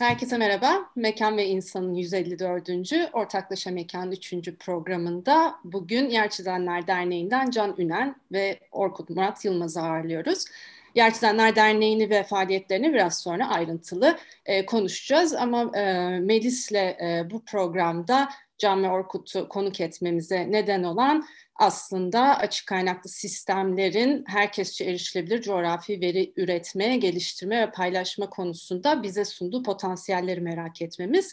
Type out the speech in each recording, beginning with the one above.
Herkese merhaba. Mekan ve İnsan'ın 154. Ortaklaşa Mekan 3. programında bugün Yer Çizenler Derneği'nden Can Ünen ve Orkut Murat Yılmaz'ı ağırlıyoruz. Yer Çizenler Derneği'ni ve faaliyetlerini biraz sonra ayrıntılı e, konuşacağız. Ama e, Melis'le e, bu programda Can ve Orkut'u konuk etmemize neden olan aslında açık kaynaklı sistemlerin herkesçe erişilebilir coğrafi veri üretme, geliştirme ve paylaşma konusunda bize sunduğu potansiyelleri merak etmemiz.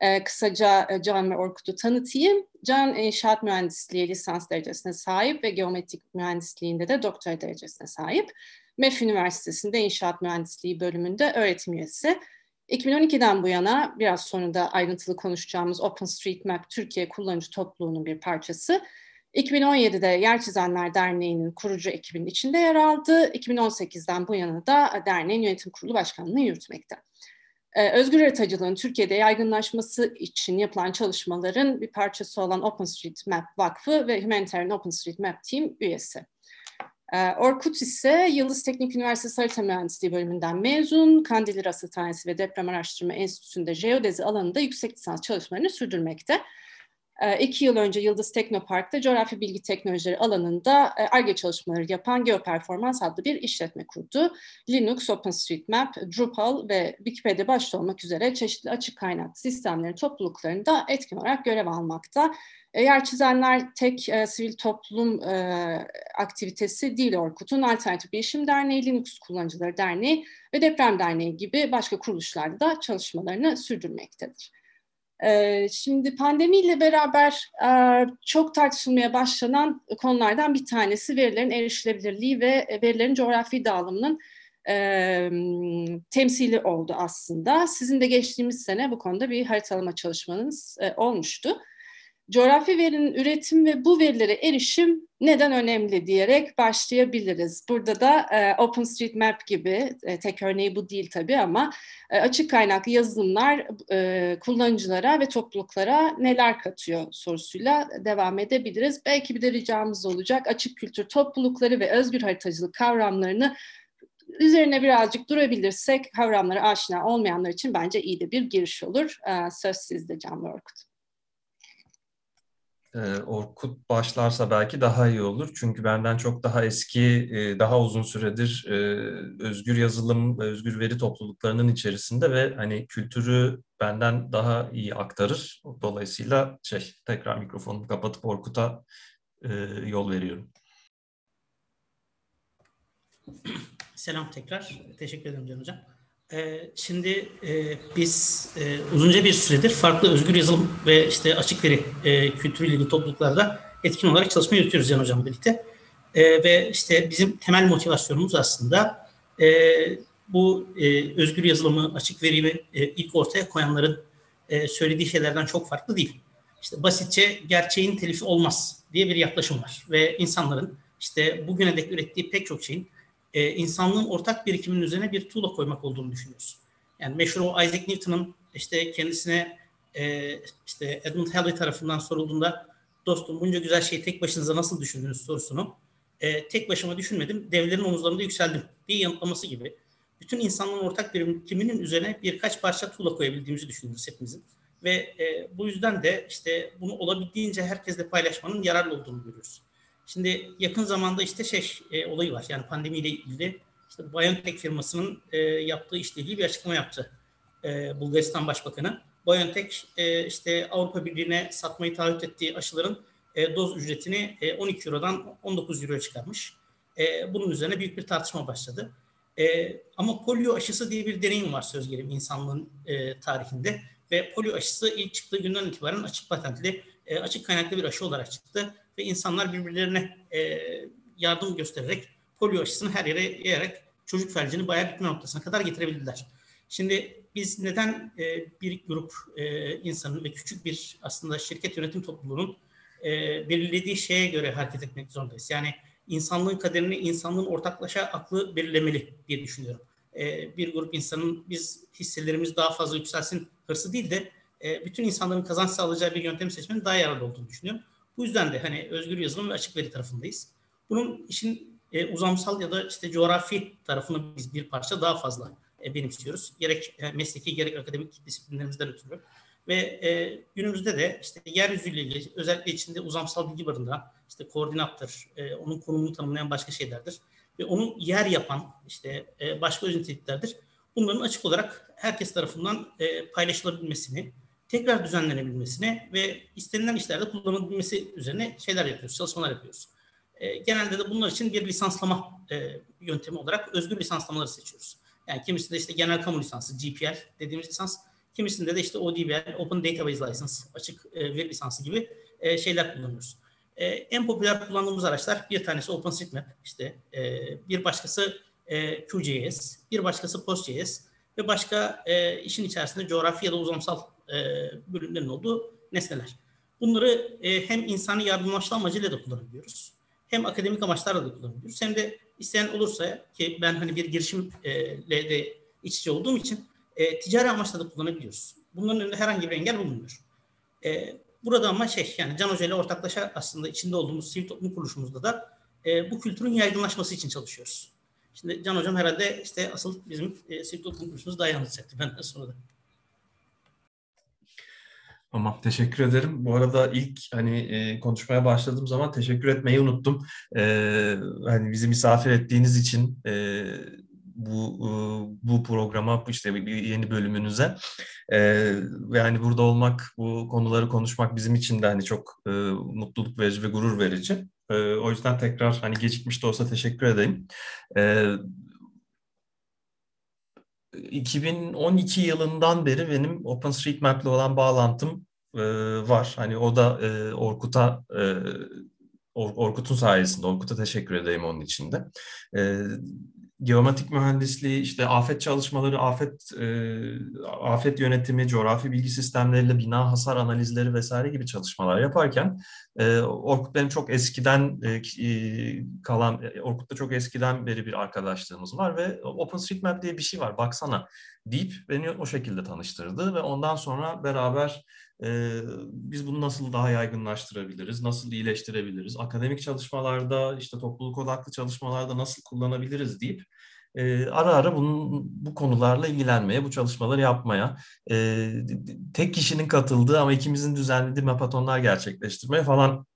Ee, kısaca e, Can ve Orkut'u tanıtayım. Can inşaat mühendisliği lisans derecesine sahip ve geometrik mühendisliğinde de doktora derecesine sahip. MEF Üniversitesi'nde inşaat mühendisliği bölümünde öğretim üyesi. 2012'den bu yana biraz sonra da ayrıntılı konuşacağımız OpenStreetMap Türkiye kullanıcı topluluğunun bir parçası. 2017'de Yer Çizenler Derneği'nin kurucu ekibinin içinde yer aldı. 2018'den bu yana da derneğin yönetim kurulu başkanlığını yürütmekte. Ee, özgür haritacılığın Türkiye'de yaygınlaşması için yapılan çalışmaların bir parçası olan OpenStreetMap Vakfı ve Humanitarian OpenStreetMap Team üyesi. Ee, Orkut ise Yıldız Teknik Üniversitesi Harita Mühendisliği bölümünden mezun, Kandilli Rasathanesi ve Deprem Araştırma Enstitüsü'nde jeodezi alanında yüksek lisans çalışmalarını sürdürmekte. Ee, iki yıl önce Yıldız Teknopark'ta coğrafi bilgi teknolojileri alanında ARGE çalışmaları yapan Geoperformans adlı bir işletme kurdu. Linux, OpenStreetMap, Drupal ve Wikipedia başta olmak üzere çeşitli açık kaynak sistemlerin topluluklarında etkin olarak görev almakta. E, yer çizenler tek e, sivil toplum e, aktivitesi değil Orkut'un Alternatif Bilişim Derneği, Linux Kullanıcıları Derneği ve Deprem Derneği gibi başka kuruluşlarda da çalışmalarını sürdürmektedir. E, şimdi pandemiyle beraber e, çok tartışılmaya başlanan konulardan bir tanesi verilerin erişilebilirliği ve verilerin coğrafi dağılımının e, temsili oldu aslında. Sizin de geçtiğimiz sene bu konuda bir haritalama çalışmanız e, olmuştu coğrafi verinin üretim ve bu verilere erişim neden önemli diyerek başlayabiliriz. Burada da e, OpenStreetMap gibi, e, tek örneği bu değil tabii ama e, açık kaynaklı yazılımlar e, kullanıcılara ve topluluklara neler katıyor sorusuyla devam edebiliriz. Belki bir de ricamız olacak açık kültür toplulukları ve özgür haritacılık kavramlarını üzerine birazcık durabilirsek kavramlara aşina olmayanlar için bence iyi de bir giriş olur. E, söz sizde Can Orkut e, Orkut başlarsa belki daha iyi olur. Çünkü benden çok daha eski, e, daha uzun süredir e, özgür yazılım özgür veri topluluklarının içerisinde ve hani kültürü benden daha iyi aktarır. Dolayısıyla şey tekrar mikrofonumu kapatıp Orkut'a yol veriyorum. Selam tekrar. Teşekkür ederim Can Hocam. Ee, şimdi e, biz e, uzunca bir süredir farklı özgür yazılım ve işte açık veri e, kültürüyle ilgili topluluklarda etkin olarak çalışma yürütüyoruz Can Hocam birlikte. Ve işte bizim temel motivasyonumuz aslında bu özgür yazılımı, açık veriyi ilk ortaya koyanların söylediği şeylerden çok farklı değil. İşte basitçe gerçeğin telifi olmaz diye bir yaklaşım var. Ve insanların işte bugüne dek ürettiği pek çok şeyin e, insanlığın ortak birikiminin üzerine bir tuğla koymak olduğunu düşünüyoruz. Yani meşhur o Isaac Newton'ın işte kendisine e, işte Edmund Halley tarafından sorulduğunda dostum bunca güzel şeyi tek başınıza nasıl düşündünüz sorusunu e, tek başıma düşünmedim, devlerin omuzlarında yükseldim diye yanıtlaması gibi. Bütün insanlığın ortak birikiminin üzerine birkaç parça tuğla koyabildiğimizi düşünüyoruz hepimizin. Ve e, bu yüzden de işte bunu olabildiğince herkesle paylaşmanın yararlı olduğunu görüyoruz. Şimdi yakın zamanda işte şey e, olayı var. Yani pandemiyle ilgili işte BioNTech firmasının e, yaptığı işle ilgili bir açıklama yaptı e, Bulgaristan Başbakanı. BioNTech e, işte Avrupa Birliği'ne satmayı taahhüt ettiği aşıların e, doz ücretini e, 12 Euro'dan 19 Euro'ya çıkarmış. E, bunun üzerine büyük bir tartışma başladı. E, ama polio aşısı diye bir deneyim var söz gelimi insanlığın e, tarihinde ve polio aşısı ilk çıktığı günden itibaren açık patentli, e, açık kaynaklı bir aşı olarak çıktı ve insanlar birbirlerine e, yardım göstererek polio aşısını her yere yayarak çocuk felcini bayağı bitme noktasına kadar getirebildiler. Şimdi biz neden e, bir grup e, insanın ve küçük bir aslında şirket yönetim topluluğunun e, belirlediği şeye göre hareket etmek zorundayız? Yani insanlığın kaderini insanlığın ortaklaşa aklı belirlemeli diye düşünüyorum. E, bir grup insanın biz hisselerimiz daha fazla yükselsin hırsı değil de e, bütün insanların kazanç sağlayacağı bir yöntem seçmenin daha yararlı olduğunu düşünüyorum. Bu yüzden de hani özgür yazılım ve açık veri tarafındayız. Bunun işin e, uzamsal ya da işte coğrafi tarafını biz bir parça daha fazla e, benimsiyoruz. Gerek e, mesleki gerek akademik disiplinlerimizden ötürü. Ve e, günümüzde de işte yeryüzüyle ilgili özellikle içinde uzamsal bilgi barındıran işte koordinattır, e, onun konumunu tanımlayan başka şeylerdir. Ve onu yer yapan işte e, başka öz niteliklerdir. Bunların açık olarak herkes tarafından e, paylaşılabilmesini, tekrar düzenlenebilmesine ve istenilen işlerde kullanılabilmesi üzerine şeyler yapıyoruz, çalışmalar yapıyoruz. E, genelde de bunlar için bir lisanslama e, yöntemi olarak özgür lisanslamaları seçiyoruz. Yani kimisinde işte genel kamu lisansı, GPL dediğimiz lisans, kimisinde de işte ODBL, Open Database License, açık e, veri lisansı gibi e, şeyler kullanıyoruz. E, en popüler kullandığımız araçlar bir tanesi OpenStreetMap, işte e, bir başkası e, QGIS, bir başkası PostGIS ve başka e, işin içerisinde coğrafi ya da uzamsal e, bölümlerin olduğu nesneler. Bunları e, hem insani yardımlaşma amacıyla da kullanabiliyoruz. Hem akademik amaçlarla da kullanabiliyoruz. Hem de isteyen olursa ki ben hani bir girişimle de iç içe olduğum için e, ticari amaçla da kullanabiliyoruz. Bunların önünde herhangi bir engel bulunmuyor. E, burada ama şey yani Can Hoca ile ortaklaşa aslında içinde olduğumuz sivil toplum kuruluşumuzda da e, bu kültürün yaygınlaşması için çalışıyoruz. Şimdi Can Hocam herhalde işte asıl bizim e, sivil toplum kuruluşumuz daha iyi anlatacaktı benden sonra da. Tamam, teşekkür ederim. Bu arada ilk hani e, konuşmaya başladığım zaman teşekkür etmeyi unuttum. E, hani bizi misafir ettiğiniz için e, bu e, bu programa işte yeni bölümünüze e, ve hani burada olmak, bu konuları konuşmak bizim için de hani çok e, mutluluk verici ve gurur verici. E, o yüzden tekrar hani gecikmiş de olsa teşekkür edeyim. E, 2012 yılından beri benim OpenStreetMap'le olan bağlantım e, var. Hani o da e, Orkut'a e, Or, Orkut'un sayesinde. Orkut'a teşekkür edeyim onun için de. E, geometrik mühendisliği, işte afet çalışmaları, afet e, afet yönetimi, coğrafi bilgi sistemleriyle bina hasar analizleri vesaire gibi çalışmalar yaparken e, Orkut benim çok eskiden e, e kalan, e, Orkut'ta çok eskiden beri bir arkadaşlığımız var ve OpenStreetMap diye bir şey var baksana deyip beni o şekilde tanıştırdı ve ondan sonra beraber e, biz bunu nasıl daha yaygınlaştırabiliriz, nasıl iyileştirebiliriz, akademik çalışmalarda, işte topluluk odaklı çalışmalarda nasıl kullanabiliriz deyip e, ara ara bunun, bu konularla ilgilenmeye, bu çalışmaları yapmaya, e, tek kişinin katıldığı ama ikimizin düzenlediği mapatonlar gerçekleştirmeye falan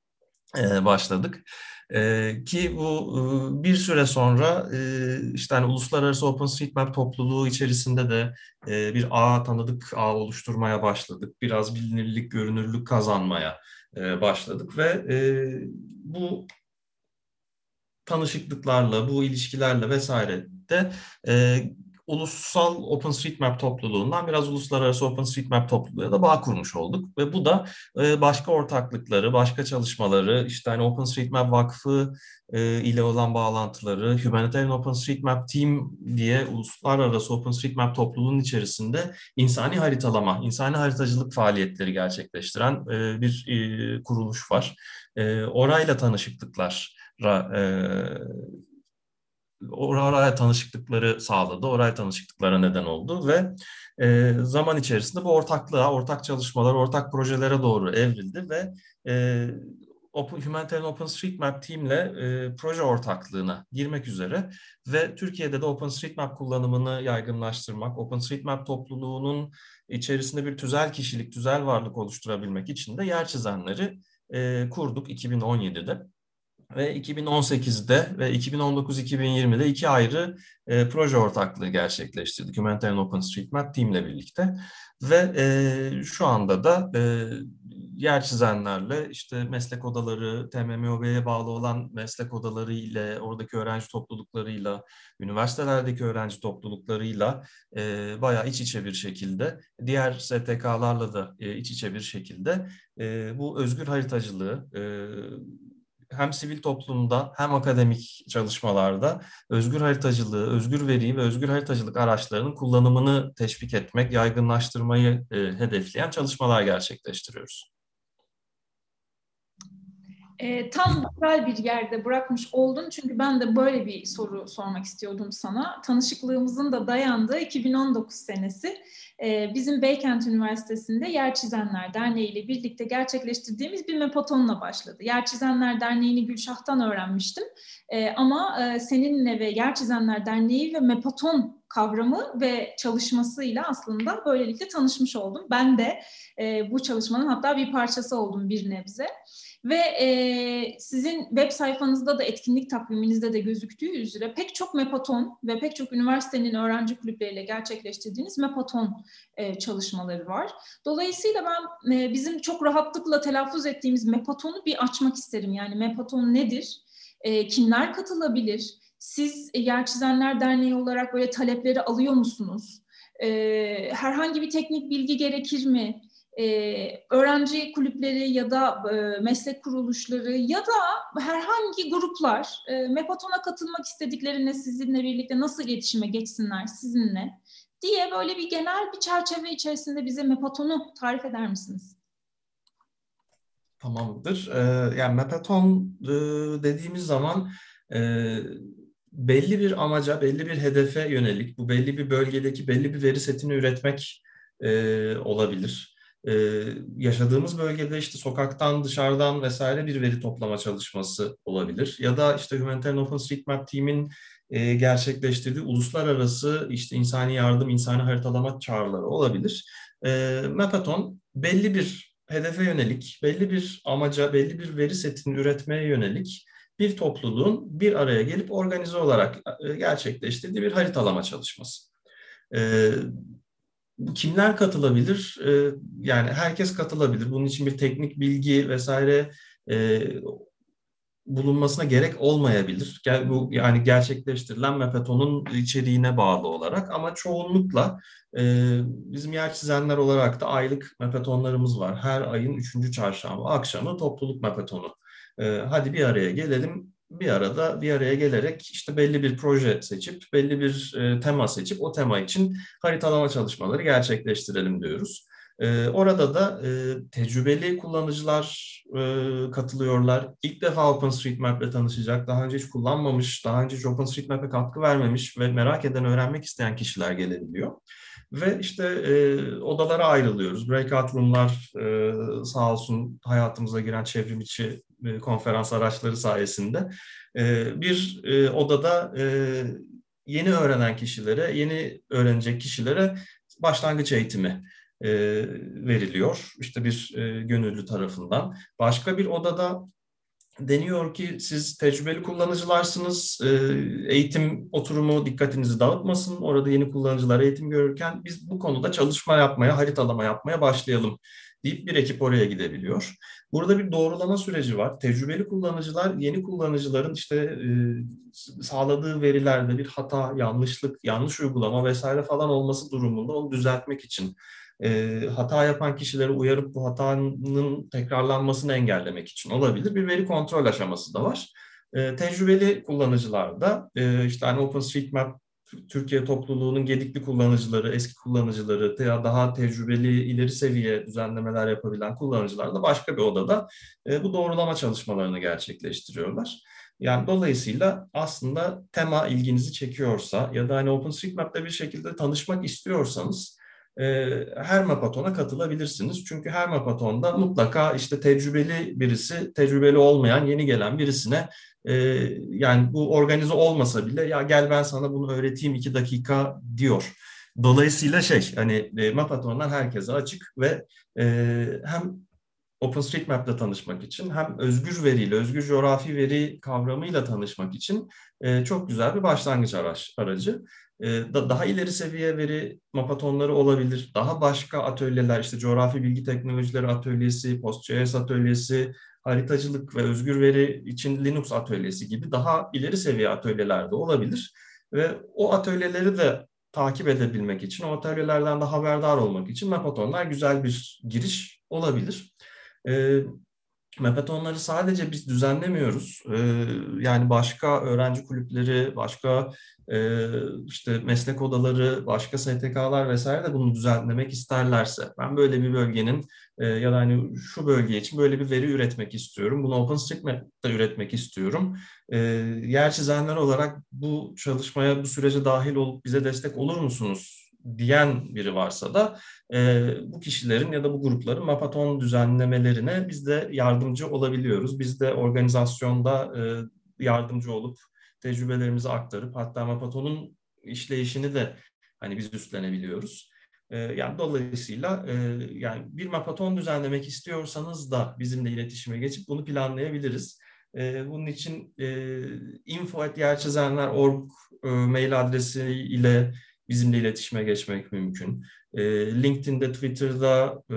e, başladık. E, ki bu e, bir süre sonra e, işte hani uluslararası OpenStreetMap topluluğu içerisinde de e, bir ağ tanıdık ağ oluşturmaya başladık. Biraz bilinirlik, görünürlük kazanmaya e, başladık ve e, bu tanışıklıklarla, bu ilişkilerle vesaire de e, ulusal OpenStreetMap topluluğundan biraz uluslararası OpenStreetMap topluluğuna da bağ kurmuş olduk. Ve bu da e, başka ortaklıkları, başka çalışmaları, işte hani OpenStreetMap Vakfı e, ile olan bağlantıları, Humanitarian OpenStreetMap Team diye uluslararası OpenStreetMap topluluğunun içerisinde insani haritalama, insani haritacılık faaliyetleri gerçekleştiren e, bir kuruluş var. Orayla tanışıklıklar oraya tanışıklıkları sağladı, oraya tanışıklıklara neden oldu ve e, zaman içerisinde bu ortaklığa, ortak çalışmalar, ortak projelere doğru evrildi ve e, Open, Humanitarian OpenStreetMap Team'le e, proje ortaklığına girmek üzere ve Türkiye'de de OpenStreetMap kullanımını yaygınlaştırmak, OpenStreetMap topluluğunun içerisinde bir tüzel kişilik, tüzel varlık oluşturabilmek için de yer çizenleri e, kurduk 2017'de ve 2018'de ve 2019-2020'de iki ayrı e, proje ortaklığı gerçekleştirdik. Humanitarian OpenStreetMap Team ile birlikte. Ve e, şu anda da e, yer çizenlerle işte meslek odaları, TMMOB'ye bağlı olan meslek odaları ile oradaki öğrenci topluluklarıyla, üniversitelerdeki öğrenci topluluklarıyla e, bayağı iç içe bir şekilde, diğer STK'larla da e, iç içe bir şekilde e, bu özgür haritacılığı, e, hem sivil toplumda hem akademik çalışmalarda özgür haritacılığı, özgür veri ve özgür haritacılık araçlarının kullanımını teşvik etmek, yaygınlaştırmayı e, hedefleyen çalışmalar gerçekleştiriyoruz. E, tam güzel bir yerde bırakmış oldun çünkü ben de böyle bir soru sormak istiyordum sana. Tanışıklığımızın da dayandığı 2019 senesi bizim Beykent Üniversitesi'nde Yer Çizenler Derneği ile birlikte gerçekleştirdiğimiz bir mepatonla başladı. Yer Çizenler Derneği'ni Gülşah'tan öğrenmiştim e, ama e, seninle ve Yer Çizenler Derneği ve mepaton kavramı ve çalışmasıyla aslında böylelikle tanışmış oldum. Ben de e, bu çalışmanın hatta bir parçası oldum bir nebze. Ve e, sizin web sayfanızda da etkinlik takviminizde de gözüktüğü üzere pek çok mepaton ve pek çok üniversitenin öğrenci kulüpleriyle gerçekleştirdiğiniz mepaton e, çalışmaları var. Dolayısıyla ben e, bizim çok rahatlıkla telaffuz ettiğimiz mepatonu bir açmak isterim. Yani mepaton nedir? E, kimler katılabilir? Siz e, Yer Çizenler Derneği olarak böyle talepleri alıyor musunuz? E, herhangi bir teknik bilgi gerekir mi? e, öğrenci kulüpleri ya da e, meslek kuruluşları ya da herhangi gruplar e, MEPATON'a katılmak istediklerinde sizinle birlikte nasıl iletişime geçsinler sizinle diye böyle bir genel bir çerçeve içerisinde bize MEPATON'u tarif eder misiniz? Tamamdır. Ee, yani MEPATON e, dediğimiz zaman e, belli bir amaca, belli bir hedefe yönelik, bu belli bir bölgedeki belli bir veri setini üretmek e, olabilir ee, yaşadığımız bölgede işte sokaktan, dışarıdan vesaire bir veri toplama çalışması olabilir. Ya da işte Humanitarian OpenStreetMap Team'in e, gerçekleştirdiği uluslararası işte insani yardım, insani haritalama çağrıları olabilir. E, Mapaton belli bir hedefe yönelik, belli bir amaca, belli bir veri setini üretmeye yönelik bir topluluğun bir araya gelip organize olarak e, gerçekleştirdiği bir haritalama çalışması. E, kimler katılabilir? E, yani herkes katılabilir. Bunun için bir teknik bilgi vesaire e, bulunmasına gerek olmayabilir. Bu yani gerçekleştirilen Mepeton'un içeriğine bağlı olarak ama çoğunlukla e, bizim yer çizenler olarak da aylık Mepetonlarımız var. Her ayın üçüncü çarşamba akşamı topluluk Mepetonu. E, hadi bir araya gelelim bir arada bir araya gelerek işte belli bir proje seçip belli bir e, tema seçip o tema için haritalama çalışmaları gerçekleştirelim diyoruz. E, orada da e, tecrübeli kullanıcılar e, katılıyorlar. İlk defa OpenStreetMap ile tanışacak, daha önce hiç kullanmamış, daha önce hiç OpenStreetMap'e katkı vermemiş ve merak eden, öğrenmek isteyen kişiler gelebiliyor. Ve işte e, odalara ayrılıyoruz. Breakout room'lar e, sağ olsun hayatımıza giren çevrim içi e, konferans araçları sayesinde e, bir e, odada e, yeni öğrenen kişilere, yeni öğrenecek kişilere başlangıç eğitimi e, veriliyor. İşte bir e, gönüllü tarafından. Başka bir odada deniyor ki siz tecrübeli kullanıcılarsınız, e, eğitim oturumu dikkatinizi dağıtmasın, orada yeni kullanıcılar eğitim görürken biz bu konuda çalışma yapmaya, haritalama yapmaya başlayalım deyip bir ekip oraya gidebiliyor. Burada bir doğrulama süreci var. Tecrübeli kullanıcılar yeni kullanıcıların işte e, sağladığı verilerde bir hata, yanlışlık, yanlış uygulama vesaire falan olması durumunda onu düzeltmek için e, hata yapan kişileri uyarıp bu hatanın tekrarlanmasını engellemek için olabilir. Bir veri kontrol aşaması da var. E, tecrübeli kullanıcılarda e, işte hani OpenStreetMap Türkiye topluluğunun gedikli kullanıcıları, eski kullanıcıları, daha tecrübeli, ileri seviye düzenlemeler yapabilen kullanıcılar da başka bir odada e, bu doğrulama çalışmalarını gerçekleştiriyorlar. Yani dolayısıyla aslında tema ilginizi çekiyorsa ya da hani OpenStreetMap'te bir şekilde tanışmak istiyorsanız e, her mapatona katılabilirsiniz. Çünkü her mapatonda mutlaka işte tecrübeli birisi, tecrübeli olmayan, yeni gelen birisine e, yani bu organize olmasa bile ya gel ben sana bunu öğreteyim iki dakika diyor. Dolayısıyla şey hani e, mapatonlar herkese açık ve e, hem OpenStreetMap'le tanışmak için hem özgür veriyle, özgür coğrafi veri kavramıyla tanışmak için e, çok güzel bir başlangıç araç, aracı. E, da, daha ileri seviye veri mapatonları olabilir. Daha başka atölyeler, işte coğrafi bilgi teknolojileri atölyesi, PostGIS atölyesi, haritacılık ve özgür veri için Linux atölyesi gibi daha ileri seviye atölyeler de olabilir. Ve o atölyeleri de takip edebilmek için, o atölyelerden de haberdar olmak için Mapatonlar güzel bir giriş olabilir. E, Mapatonları sadece biz düzenlemiyoruz. E, yani başka öğrenci kulüpleri, başka e, işte meslek odaları, başka STK'lar vesaire de bunu düzenlemek isterlerse, ben böyle bir bölgenin e, ya da hani şu bölge için böyle bir veri üretmek istiyorum, bunu OpenStreetMap'ta üretmek istiyorum. E, yer çizenler olarak bu çalışmaya, bu sürece dahil olup bize destek olur musunuz diyen biri varsa da e, bu kişilerin ya da bu grupların Mapaton düzenlemelerine biz de yardımcı olabiliyoruz. Biz de organizasyonda e, yardımcı olup tecrübelerimizi aktarıp hatta Mapaton'un işleyişini de hani biz üstlenebiliyoruz. E, yani dolayısıyla e, yani bir mapaton düzenlemek istiyorsanız da bizimle iletişime geçip bunu planlayabiliriz. E, bunun için e, info.yerçizenler.org e, mail adresi ile bizimle iletişime geçmek mümkün. E, LinkedIn'de, Twitter'da, e,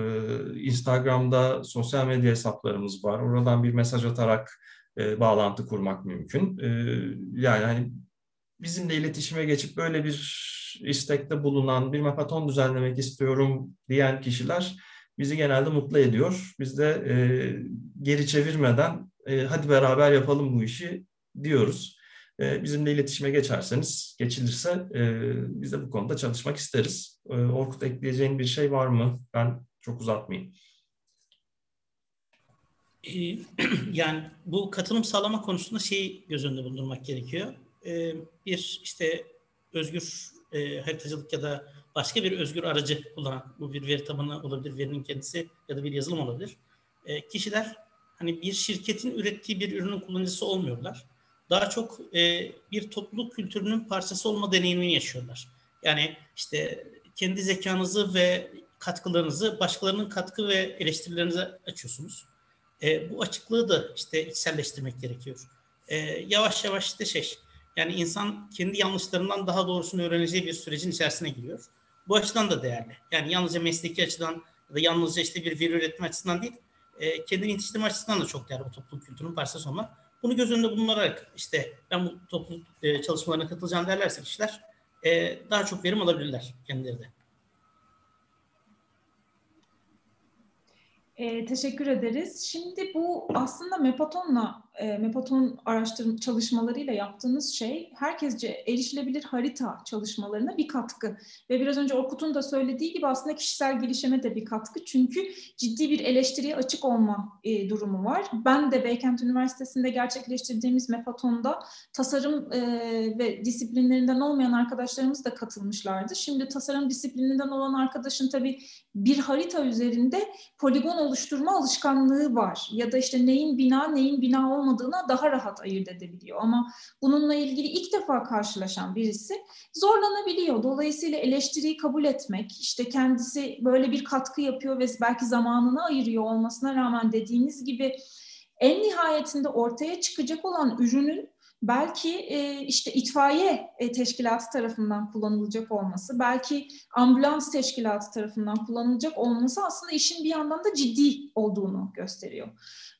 Instagram'da sosyal medya hesaplarımız var. Oradan bir mesaj atarak e, bağlantı kurmak mümkün. E, yani hani bizimle iletişime geçip böyle bir istekte bulunan bir mapaton düzenlemek istiyorum diyen kişiler bizi genelde mutlu ediyor. Biz de e, geri çevirmeden e, hadi beraber yapalım bu işi diyoruz. E, bizimle iletişime geçerseniz, geçilirse e, biz de bu konuda çalışmak isteriz. E, Orkut ekleyeceğin bir şey var mı? Ben çok uzatmayayım. Ee, yani bu katılım sağlama konusunda şeyi göz önünde bulundurmak gerekiyor. Ee, bir işte özgür e, haritacılık ya da başka bir özgür aracı kullanan, bu bir veri tabanı olabilir, verinin kendisi ya da bir yazılım olabilir. Kişiler hani bir şirketin ürettiği bir ürünün kullanıcısı olmuyorlar. Daha çok e, bir topluluk kültürünün parçası olma deneyimini yaşıyorlar. Yani işte kendi zekanızı ve katkılarınızı başkalarının katkı ve eleştirilerinize açıyorsunuz. E, bu açıklığı da işte içselleştirmek gerekiyor. E, yavaş yavaş işte şey, yani insan kendi yanlışlarından daha doğrusunu öğreneceği bir sürecin içerisine giriyor. Bu açıdan da değerli. Yani yalnızca mesleki açıdan ya da yalnızca işte bir veri üretme açısından değil, e, kendini yetiştirme açısından da çok değerli bu topluluk kültürünün parçası olmak. Bunu göz önünde bulundurarak işte ben bu topluluk e, çalışmalarına katılacağım derlerse kişiler e, daha çok verim alabilirler kendileri de. E, teşekkür ederiz. Şimdi bu aslında Mepaton'la, e, Mepaton araştırma çalışmalarıyla yaptığınız şey herkesce erişilebilir harita çalışmalarına bir katkı. Ve biraz önce Orkut'un da söylediği gibi aslında kişisel gelişime de bir katkı. Çünkü ciddi bir eleştiriye açık olma e, durumu var. Ben de Beykent Üniversitesi'nde gerçekleştirdiğimiz Mepaton'da tasarım e, ve disiplinlerinden olmayan arkadaşlarımız da katılmışlardı. Şimdi tasarım disiplininden olan arkadaşın tabii bir harita üzerinde poligon oluşturma alışkanlığı var. Ya da işte neyin bina neyin bina olmadığına daha rahat ayırt edebiliyor. Ama bununla ilgili ilk defa karşılaşan birisi zorlanabiliyor. Dolayısıyla eleştiriyi kabul etmek, işte kendisi böyle bir katkı yapıyor ve belki zamanını ayırıyor olmasına rağmen dediğiniz gibi en nihayetinde ortaya çıkacak olan ürünün belki e, işte itfaiye e, teşkilatı tarafından kullanılacak olması, belki ambulans teşkilatı tarafından kullanılacak olması aslında işin bir yandan da ciddi olduğunu gösteriyor.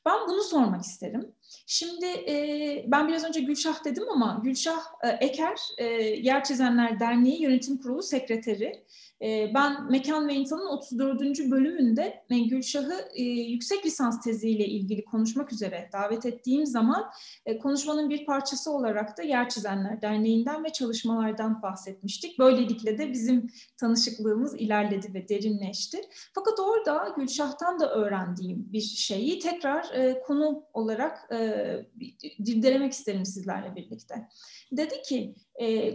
Ben bunu sormak isterim. Şimdi e, ben biraz önce Gülşah dedim ama Gülşah e, Eker, e, Yer Çizenler Derneği Yönetim Kurulu Sekreteri. Ee, ben Mekan ve İnsan'ın 34. bölümünde Gülşah'ı e, yüksek lisans teziyle ilgili konuşmak üzere davet ettiğim zaman e, konuşmanın bir parçası olarak da Yer Çizenler Derneği'nden ve çalışmalardan bahsetmiştik. Böylelikle de bizim tanışıklığımız ilerledi ve derinleşti. Fakat orada Gülşah'tan da öğrendiğim bir şeyi tekrar e, konu olarak dirdelemek isterim sizlerle birlikte. Dedi ki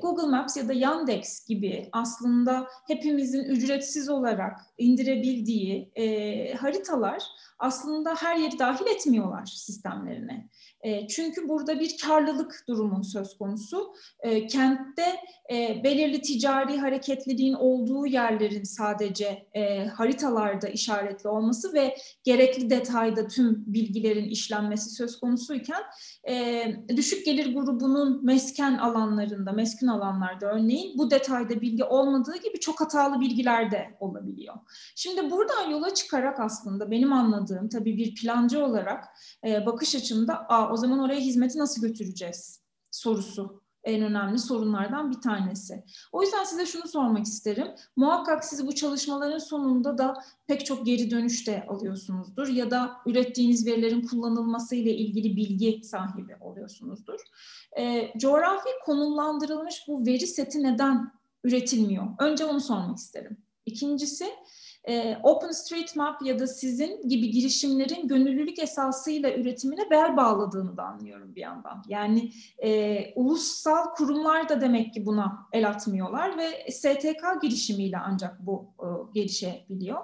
Google Maps ya da Yandex gibi aslında hepimizin ücretsiz olarak indirebildiği e, haritalar aslında her yeri dahil etmiyorlar sistemlerine. E, çünkü burada bir karlılık durumu söz konusu. E, kentte e, belirli ticari hareketliliğin olduğu yerlerin sadece haritalarda işaretli olması ve gerekli detayda tüm bilgilerin işlenmesi söz konusuyken e, düşük gelir grubunun mesken alanlarında, meskun alanlarda örneğin bu detayda bilgi olmadığı gibi çok hatalı bilgiler de olabiliyor. Şimdi buradan yola çıkarak aslında benim anladığım tabii bir plancı olarak bakış açımda o zaman oraya hizmeti nasıl götüreceğiz sorusu en önemli sorunlardan bir tanesi. O yüzden size şunu sormak isterim. Muhakkak siz bu çalışmaların sonunda da pek çok geri dönüş de alıyorsunuzdur ya da ürettiğiniz verilerin kullanılması ile ilgili bilgi sahibi oluyorsunuzdur. E, coğrafi konumlandırılmış bu veri seti neden üretilmiyor? Önce onu sormak isterim. İkincisi, e, OpenStreetMap ya da sizin gibi girişimlerin gönüllülük esasıyla üretimine bel bağladığını da anlıyorum bir yandan. Yani e, ulusal kurumlar da demek ki buna el atmıyorlar ve STK girişimiyle ancak bu e, gelişebiliyor.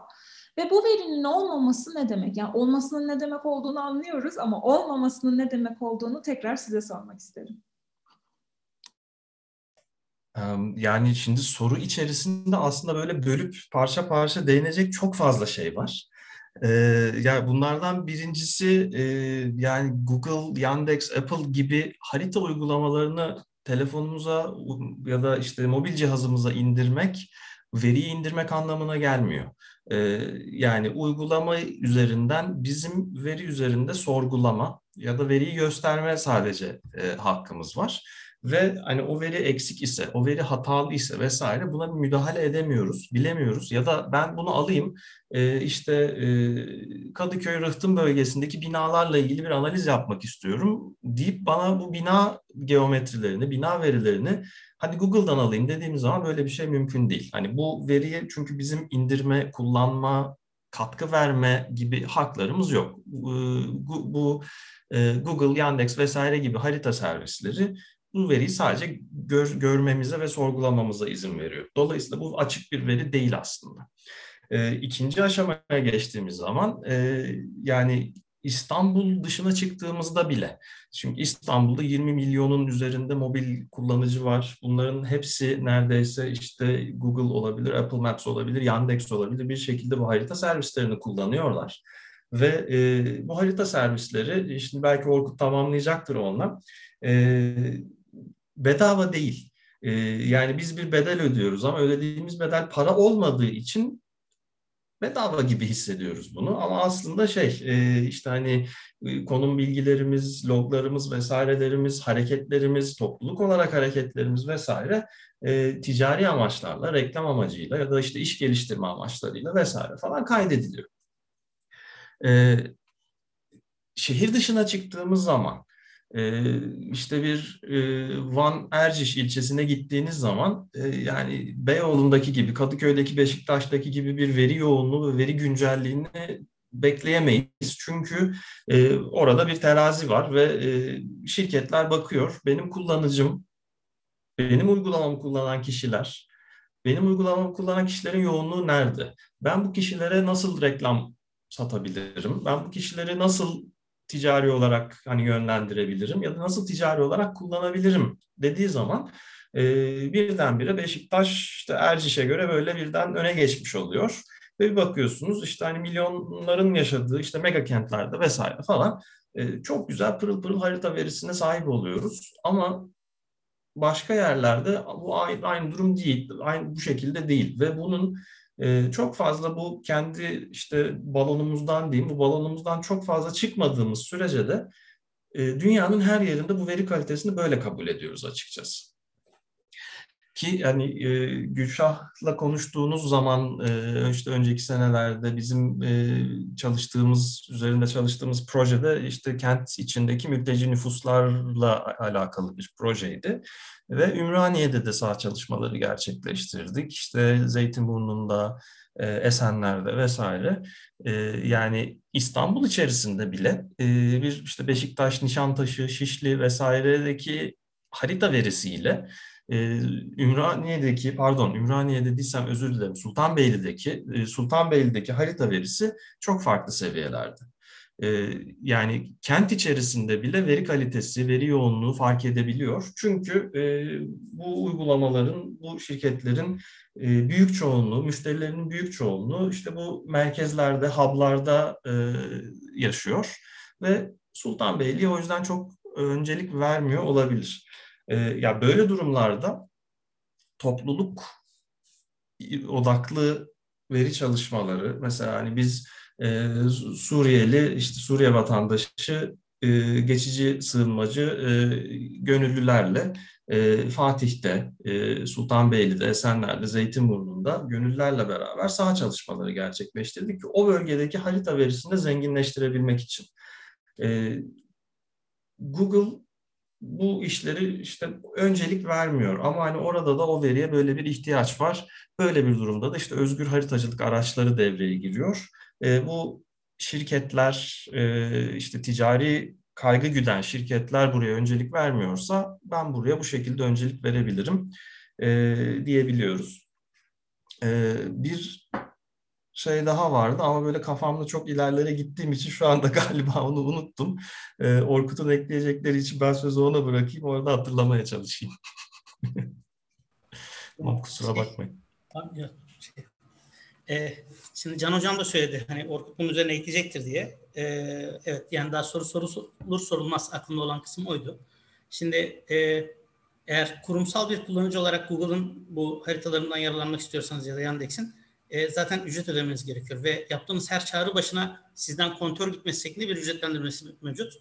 Ve bu verinin olmaması ne demek? Yani olmasının ne demek olduğunu anlıyoruz ama olmamasının ne demek olduğunu tekrar size sormak isterim. Yani şimdi soru içerisinde aslında böyle bölüp parça parça değinecek çok fazla şey var. Yani bunlardan birincisi yani Google, Yandex, Apple gibi harita uygulamalarını telefonumuza ya da işte mobil cihazımıza indirmek veriyi indirmek anlamına gelmiyor. Yani uygulama üzerinden bizim veri üzerinde sorgulama ya da veriyi gösterme sadece hakkımız var ve hani o veri eksik ise, o veri hatalı ise vesaire buna müdahale edemiyoruz, bilemiyoruz. Ya da ben bunu alayım e, işte e, Kadıköy Rıhtım bölgesindeki binalarla ilgili bir analiz yapmak istiyorum deyip bana bu bina geometrilerini, bina verilerini hadi Google'dan alayım dediğimiz zaman böyle bir şey mümkün değil. Hani bu veriye çünkü bizim indirme, kullanma, katkı verme gibi haklarımız yok. Bu, bu e, Google, Yandex vesaire gibi harita servisleri bu veriyi sadece gör, görmemize ve sorgulamamıza izin veriyor. Dolayısıyla bu açık bir veri değil aslında. E, ikinci aşamaya geçtiğimiz zaman e, yani İstanbul dışına çıktığımızda bile, çünkü İstanbul'da 20 milyonun üzerinde mobil kullanıcı var. Bunların hepsi neredeyse işte Google olabilir, Apple Maps olabilir, Yandex olabilir bir şekilde bu harita servislerini kullanıyorlar. Ve e, bu harita servisleri, şimdi belki Orkut tamamlayacaktır onunla, e, bedava değil. E, yani biz bir bedel ödüyoruz ama ödediğimiz bedel para olmadığı için bedava gibi hissediyoruz bunu ama aslında şey e, işte hani e, konum bilgilerimiz, loglarımız vesairelerimiz, hareketlerimiz, topluluk olarak hareketlerimiz vesaire e, ticari amaçlarla, reklam amacıyla ya da işte iş geliştirme amaçlarıyla vesaire falan kaydediliyor. Şehir dışına çıktığımız zaman işte bir Van Erciş ilçesine gittiğiniz zaman yani Beyoğlu'ndaki gibi, Kadıköy'deki, Beşiktaş'taki gibi bir veri yoğunluğu ve veri güncelliğini bekleyemeyiz. Çünkü orada bir terazi var ve şirketler bakıyor. Benim kullanıcım, benim uygulamamı kullanan kişiler, benim uygulamamı kullanan kişilerin yoğunluğu nerede? Ben bu kişilere nasıl reklam satabilirim? Ben bu kişileri nasıl ticari olarak hani yönlendirebilirim ya da nasıl ticari olarak kullanabilirim dediği zaman e, birdenbire Beşiktaş işte Erciş'e göre böyle birden öne geçmiş oluyor. Ve bir bakıyorsunuz işte hani milyonların yaşadığı işte mega kentlerde vesaire falan e, çok güzel pırıl pırıl harita verisine sahip oluyoruz. Ama başka yerlerde bu aynı, aynı durum değil, aynı bu şekilde değil ve bunun e, çok fazla bu kendi işte balonumuzdan diyeyim, bu balonumuzdan çok fazla çıkmadığımız sürece de e, dünyanın her yerinde bu veri kalitesini böyle kabul ediyoruz açıkçası. Ki yani e, Gülşah'la konuştuğunuz zaman e, işte önceki senelerde bizim e, çalıştığımız, üzerinde çalıştığımız projede işte kent içindeki mülteci nüfuslarla alakalı bir projeydi. Ve Ümraniye'de de sağ çalışmaları gerçekleştirdik. İşte Zeytinburnu'nda, e, Esenler'de vesaire. E, yani İstanbul içerisinde bile e, bir işte Beşiktaş, Nişantaşı, Şişli vesairedeki harita verisiyle Ümraniye'deki pardon Ümraniye dediysem özür dilerim Sultanbeyli'deki Sultanbeyli'deki harita verisi çok farklı seviyelerde. Yani kent içerisinde bile veri kalitesi, veri yoğunluğu fark edebiliyor. Çünkü bu uygulamaların, bu şirketlerin büyük çoğunluğu, müşterilerinin büyük çoğunluğu işte bu merkezlerde, hub'larda yaşıyor ve Sultanbeyli o yüzden çok öncelik vermiyor olabilir. Ya böyle durumlarda topluluk odaklı veri çalışmaları mesela hani biz e, Suriyeli işte Suriye vatandaşı e, geçici sığınmacı e, gönüllülerle e, Fatih'te, e, Sultanbeyli'de, Esenler'de, Zeytinburnu'nda gönüllülerle beraber saha çalışmaları gerçekleştirdik o bölgedeki harita verisini zenginleştirebilmek için. E, Google bu işleri işte öncelik vermiyor ama hani orada da o veriye böyle bir ihtiyaç var. Böyle bir durumda da işte özgür haritacılık araçları devreye giriyor. E, bu şirketler e, işte ticari kaygı güden şirketler buraya öncelik vermiyorsa ben buraya bu şekilde öncelik verebilirim e, diyebiliyoruz. E, bir şey daha vardı ama böyle kafamda çok ilerlere gittiğim için şu anda galiba onu unuttum. E, Orkut'un ekleyecekleri için ben sözü ona bırakayım orada hatırlamaya çalışayım. Tamam kusura şey, bakmayın. Şey, e, şimdi Can Hocam da söyledi hani Orkut bunun üzerine ekleyecektir diye. E, evet yani daha soru sorulur sorulmaz aklımda olan kısım oydu. Şimdi e, eğer kurumsal bir kullanıcı olarak Google'ın bu haritalarından yararlanmak istiyorsanız ya da Yandex'in e, zaten ücret ödemeniz gerekiyor ve yaptığınız her çağrı başına sizden kontör gitmesi şeklinde bir ücretlendirmesi mevcut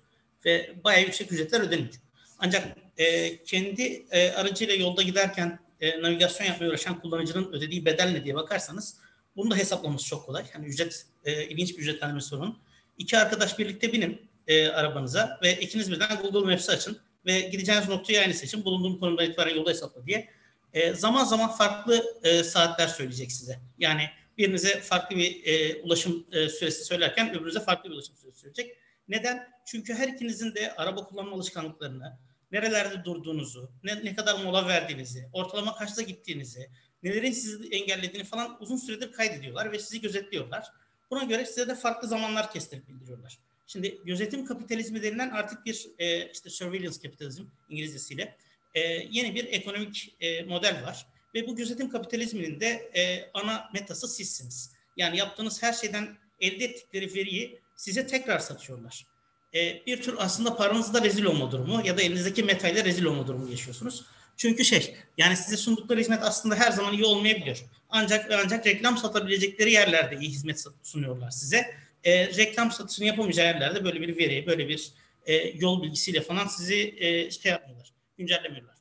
ve bayağı yüksek ücretler ödeniyor. Ancak e, kendi e, aracıyla yolda giderken e, navigasyon yapmaya uğraşan kullanıcının ödediği bedel ne diye bakarsanız bunu da hesaplaması çok kolay. Yani ücret e, ilginç bir ücretlendirme sorunu. İki arkadaş birlikte binin e, arabanıza ve ikiniz birden Google Maps'i açın ve gideceğiniz noktayı aynı seçin. Bulunduğum konumdan itibaren yolda hesapla diye. E, zaman zaman farklı e, saatler söyleyecek size. Yani birinize farklı bir e, ulaşım e, süresi söylerken öbürünüze farklı bir ulaşım süresi söyleyecek. Neden? Çünkü her ikinizin de araba kullanma alışkanlıklarını, nerelerde durduğunuzu, ne, ne kadar mola verdiğinizi, ortalama kaçta gittiğinizi, nelerin sizi engellediğini falan uzun süredir kaydediyorlar ve sizi gözetliyorlar. Buna göre size de farklı zamanlar kestirip bildiriyorlar. Şimdi gözetim kapitalizmi denilen artık bir e, işte surveillance kapitalizm İngilizcesiyle e, yeni bir ekonomik e, model var. Ve bu gözetim kapitalizminin de e, ana metası sizsiniz. Yani yaptığınız her şeyden elde ettikleri veriyi size tekrar satıyorlar. E, bir tür aslında paranızda rezil olma durumu ya da elinizdeki metayla rezil olma durumu yaşıyorsunuz. Çünkü şey yani size sundukları hizmet aslında her zaman iyi olmayabiliyor. Ancak ancak reklam satabilecekleri yerlerde iyi hizmet sunuyorlar size. E, reklam satışını yapamayacağı yerlerde böyle bir veri, böyle bir e, yol bilgisiyle falan sizi e, şey yapmıyorlar, güncellemiyorlar.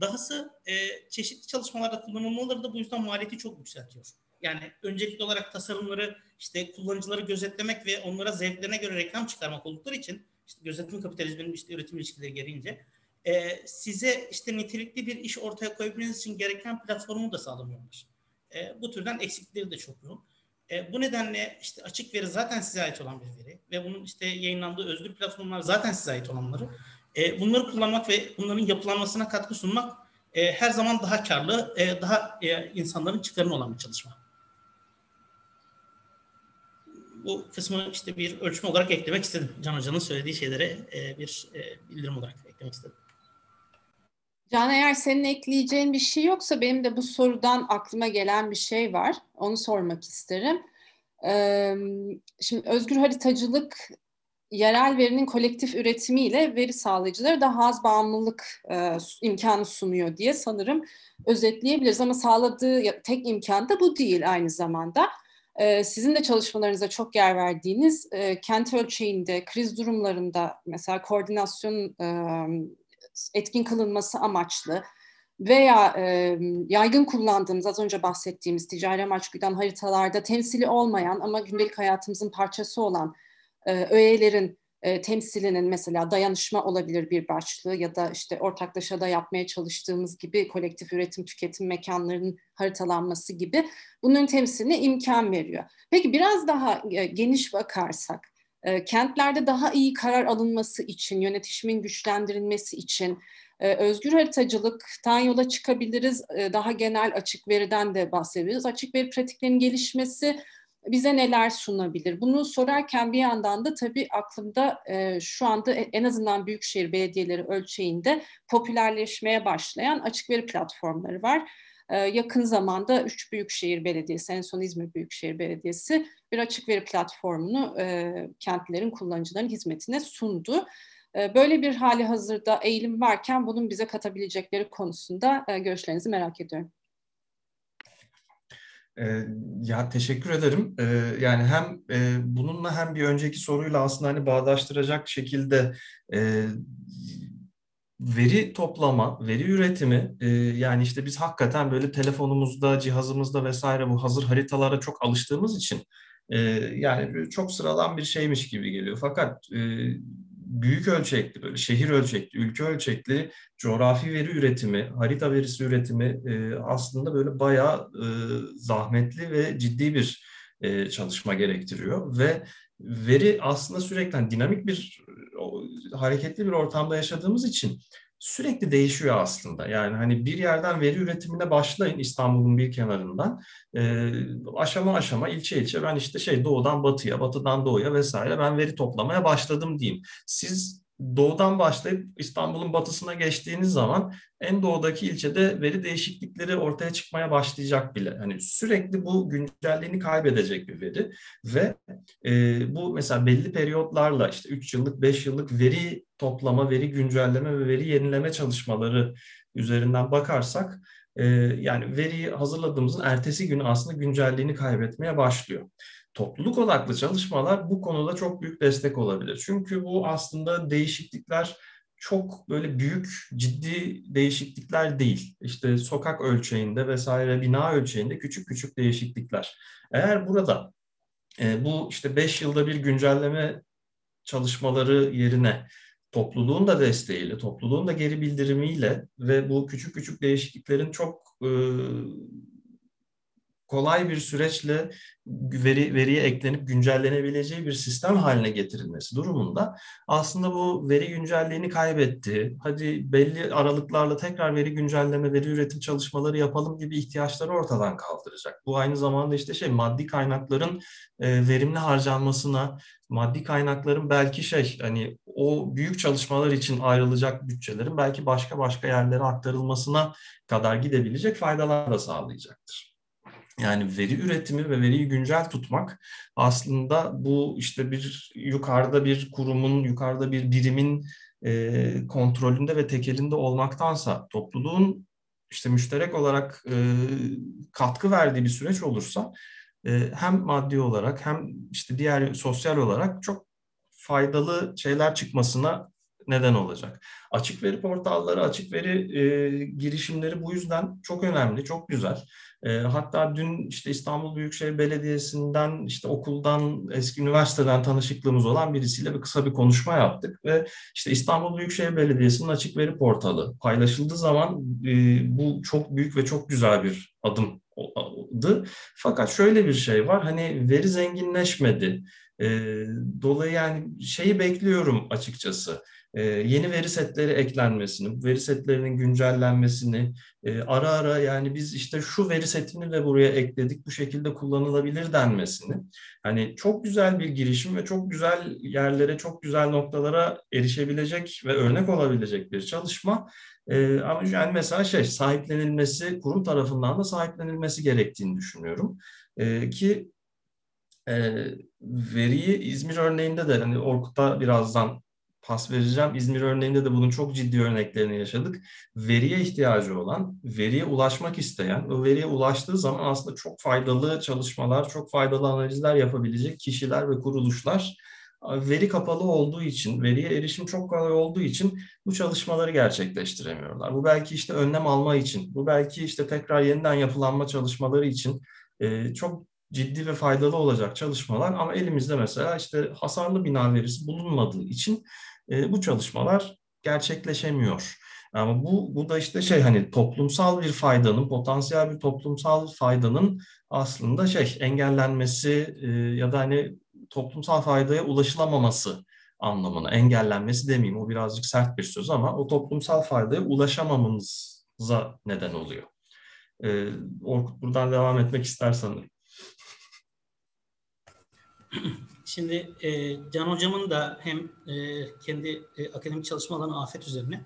Dahası e, çeşitli çalışmalarda kullanılmaları da bu yüzden maliyeti çok yükseltiyor. Yani öncelikli olarak tasarımları işte kullanıcıları gözetlemek ve onlara zevklerine göre reklam çıkarmak oldukları için işte gözetim kapitalizminin işte üretim ilişkileri gereğince e, size işte nitelikli bir iş ortaya koyabilmeniz için gereken platformu da sağlamıyorlar. E, bu türden eksiklikleri de çok yoğun. E, bu nedenle işte açık veri zaten size ait olan bir veri ve bunun işte yayınlandığı özgür platformlar zaten size ait olanları. E, bunları kullanmak ve bunların yapılanmasına katkı sunmak e, her zaman daha karlı, e, daha e, insanların çıkarını olan bir çalışma. Bu kısmı işte bir ölçme olarak eklemek istedim. Can Hoca'nın söylediği şeylere e, bir e, bildirim olarak eklemek istedim. Can eğer senin ekleyeceğin bir şey yoksa benim de bu sorudan aklıma gelen bir şey var. Onu sormak isterim. Ee, şimdi özgür haritacılık yerel verinin kolektif üretimiyle veri sağlayıcılara daha az bağımlılık e, imkanı sunuyor diye sanırım özetleyebiliriz. Ama sağladığı tek imkan da bu değil aynı zamanda. E, sizin de çalışmalarınıza çok yer verdiğiniz e, kent ölçeğinde, kriz durumlarında mesela koordinasyon e, etkin kılınması amaçlı veya e, yaygın kullandığımız az önce bahsettiğimiz ticari amaç güden haritalarda temsili olmayan ama gündelik hayatımızın parçası olan e, öğelerin e, temsilinin mesela dayanışma olabilir bir başlığı ya da işte ortaklaşa da yapmaya çalıştığımız gibi kolektif üretim tüketim mekanlarının haritalanması gibi bunun temsiline imkan veriyor. Peki biraz daha e, geniş bakarsak e, kentlerde daha iyi karar alınması için, yönetişimin güçlendirilmesi için e, özgür haritacılıktan yola çıkabiliriz. E, daha genel açık veriden de bahsedebiliriz. Açık veri pratiklerinin gelişmesi bize neler sunabilir? Bunu sorarken bir yandan da tabii aklımda e, şu anda en azından büyükşehir belediyeleri ölçeğinde popülerleşmeye başlayan açık veri platformları var. E, yakın zamanda üç büyükşehir belediyesi, en son İzmir Büyükşehir Belediyesi bir açık veri platformunu e, kentlerin kullanıcıların hizmetine sundu. E, böyle bir hali hazırda eğilim varken bunun bize katabilecekleri konusunda e, görüşlerinizi merak ediyorum. E, ya teşekkür ederim. E, yani hem e, bununla hem bir önceki soruyla aslında hani bağdaştıracak şekilde e, veri toplama, veri üretimi e, yani işte biz hakikaten böyle telefonumuzda, cihazımızda vesaire bu hazır haritalara çok alıştığımız için e, yani çok sıradan bir şeymiş gibi geliyor. Fakat e, büyük ölçekli, böyle şehir ölçekli, ülke ölçekli coğrafi veri üretimi, harita verisi üretimi e, aslında böyle bayağı e, zahmetli ve ciddi bir e, çalışma gerektiriyor ve veri aslında sürekli yani dinamik bir hareketli bir ortamda yaşadığımız için sürekli değişiyor aslında. Yani hani bir yerden veri üretimine başlayın İstanbul'un bir kenarından e, aşama aşama ilçe ilçe ben işte şey doğudan batıya, batıdan doğuya vesaire ben veri toplamaya başladım diyeyim. Siz doğudan başlayıp İstanbul'un batısına geçtiğiniz zaman en doğudaki ilçede veri değişiklikleri ortaya çıkmaya başlayacak bile. Hani sürekli bu güncelliğini kaybedecek bir veri ve e, bu mesela belli periyotlarla işte 3 yıllık 5 yıllık veri toplama, veri güncelleme ve veri yenileme çalışmaları üzerinden bakarsak e, yani veriyi hazırladığımızın ertesi günü aslında güncelliğini kaybetmeye başlıyor. Topluluk odaklı çalışmalar bu konuda çok büyük destek olabilir. Çünkü bu aslında değişiklikler çok böyle büyük, ciddi değişiklikler değil. İşte sokak ölçeğinde vesaire bina ölçeğinde küçük küçük değişiklikler. Eğer burada e, bu işte 5 yılda bir güncelleme çalışmaları yerine topluluğun da desteğiyle, topluluğun da geri bildirimiyle ve bu küçük küçük değişikliklerin çok e, kolay bir süreçle veri, veriye eklenip güncellenebileceği bir sistem haline getirilmesi durumunda aslında bu veri güncelliğini kaybetti. Hadi belli aralıklarla tekrar veri güncelleme, veri üretim çalışmaları yapalım gibi ihtiyaçları ortadan kaldıracak. Bu aynı zamanda işte şey maddi kaynakların e, verimli harcanmasına, maddi kaynakların belki şey hani o büyük çalışmalar için ayrılacak bütçelerin belki başka başka yerlere aktarılmasına kadar gidebilecek faydalar da sağlayacaktır. Yani veri üretimi ve veriyi güncel tutmak aslında bu işte bir yukarıda bir kurumun, yukarıda bir birimin e, kontrolünde ve tekelinde olmaktansa topluluğun işte müşterek olarak e, katkı verdiği bir süreç olursa e, hem maddi olarak hem işte diğer sosyal olarak çok faydalı şeyler çıkmasına neden olacak. Açık veri portalları, açık veri e, girişimleri bu yüzden çok önemli, çok güzel. E, hatta dün işte İstanbul Büyükşehir Belediyesi'nden, işte okuldan, eski üniversiteden tanışıklığımız olan birisiyle bir kısa bir konuşma yaptık ve işte İstanbul Büyükşehir Belediyesi'nin açık veri portalı paylaşıldığı zaman e, bu çok büyük ve çok güzel bir adımdı. Fakat şöyle bir şey var, hani veri zenginleşmedi. E, dolayı yani şeyi bekliyorum açıkçası e, yeni veri setleri eklenmesini, veri setlerinin güncellenmesini, e, ara ara yani biz işte şu veri setini de buraya ekledik, bu şekilde kullanılabilir denmesini. Hani çok güzel bir girişim ve çok güzel yerlere, çok güzel noktalara erişebilecek ve örnek olabilecek bir çalışma. E, ama yani mesela şey sahiplenilmesi, kurum tarafından da sahiplenilmesi gerektiğini düşünüyorum. E, ki e, veriyi İzmir örneğinde de hani Orkut'a birazdan pas vereceğim. İzmir örneğinde de bunun çok ciddi örneklerini yaşadık. Veriye ihtiyacı olan, veriye ulaşmak isteyen, o veriye ulaştığı zaman aslında çok faydalı çalışmalar, çok faydalı analizler yapabilecek kişiler ve kuruluşlar veri kapalı olduğu için, veriye erişim çok kolay olduğu için bu çalışmaları gerçekleştiremiyorlar. Bu belki işte önlem alma için, bu belki işte tekrar yeniden yapılanma çalışmaları için e, çok ciddi ve faydalı olacak çalışmalar ama elimizde mesela işte hasarlı bina verisi bulunmadığı için e, bu çalışmalar gerçekleşemiyor. Ama bu, bu da işte şey hani toplumsal bir faydanın, potansiyel bir toplumsal faydanın aslında şey engellenmesi e, ya da hani toplumsal faydaya ulaşılamaması anlamına engellenmesi demeyeyim o birazcık sert bir söz ama o toplumsal faydaya ulaşamamamıza neden oluyor. Ee, Orkut buradan devam etmek ister sanırım. Şimdi e, Can Hocam'ın da hem e, kendi e, akademik çalışmalarını afet üzerine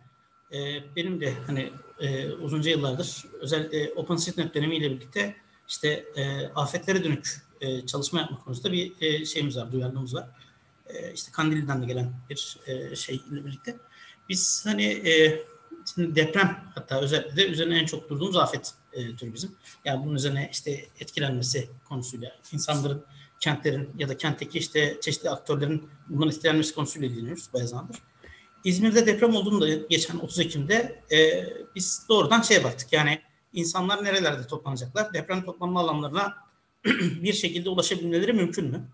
e, benim de hani e, uzunca yıllardır özellikle OpenStreetMap dönemiyle birlikte işte e, afetlere dönük e, çalışma yapma konusunda bir e, şeyimiz var, duyarlılığımız var. E, işte Kandilli'den de gelen bir e, şeyle birlikte. Biz hani e, şimdi deprem hatta özellikle de üzerine en çok durduğumuz afet e, türü bizim. Yani bunun üzerine işte etkilenmesi konusuyla insanların kentlerin ya da kentteki işte çeşitli aktörlerin bundan etkilenmesi konusuyla ilgileniyoruz bayağı zamandır. İzmir'de deprem olduğunda geçen 30 Ekim'de e, biz doğrudan şeye baktık. Yani insanlar nerelerde toplanacaklar? Deprem toplanma alanlarına bir şekilde ulaşabilmeleri mümkün mü?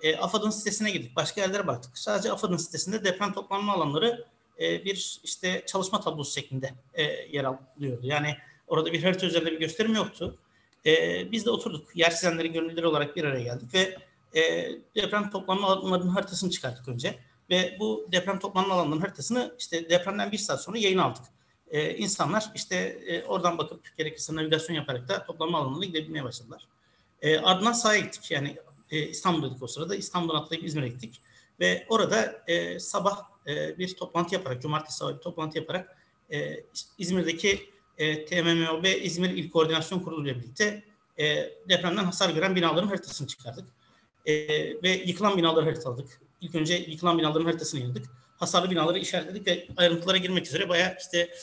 E, AFAD'ın sitesine girdik. Başka yerlere baktık. Sadece AFAD'ın sitesinde deprem toplanma alanları e, bir işte çalışma tablosu şeklinde e, yer alıyordu. Yani orada bir harita üzerinde bir gösterim yoktu. E, biz de oturduk. Yer çizenlerin olarak bir araya geldik ve e, deprem toplanma alanlarının haritasını çıkarttık önce. Ve bu deprem toplanma alanlarının haritasını işte depremden bir saat sonra yayın aldık. E, insanlar işte e, oradan bakıp gerekirse navigasyon yaparak da toplanma alanına gidebilmeye başladılar. E, ardından sahaya gittik. Yani e, İstanbul'daydık o sırada. İstanbul'dan atlayıp İzmir'e gittik. Ve orada e, sabah e, bir toplantı yaparak, cumartesi sabahı bir toplantı yaparak e, İzmir'deki e, TMMOB İzmir İl Koordinasyon Kurulu ile birlikte e, depremden hasar gören binaların haritasını çıkardık. E, ve yıkılan binaları haritaladık. İlk önce yıkılan binaların haritasını yayınladık. Hasarlı binaları işaretledik ve ayrıntılara girmek üzere bayağı işte